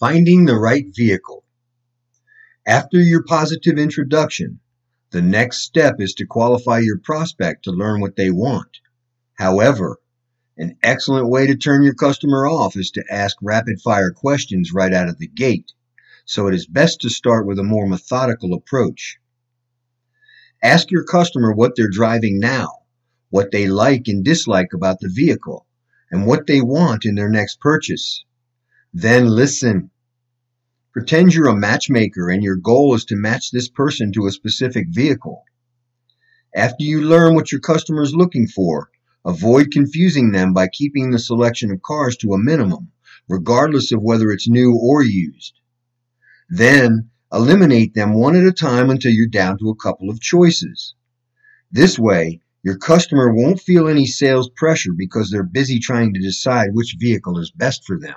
Finding the right vehicle. After your positive introduction, the next step is to qualify your prospect to learn what they want. However, an excellent way to turn your customer off is to ask rapid fire questions right out of the gate. So it is best to start with a more methodical approach. Ask your customer what they're driving now, what they like and dislike about the vehicle, and what they want in their next purchase. Then listen. Pretend you're a matchmaker and your goal is to match this person to a specific vehicle. After you learn what your customer is looking for, avoid confusing them by keeping the selection of cars to a minimum, regardless of whether it's new or used. Then eliminate them one at a time until you're down to a couple of choices. This way, your customer won't feel any sales pressure because they're busy trying to decide which vehicle is best for them.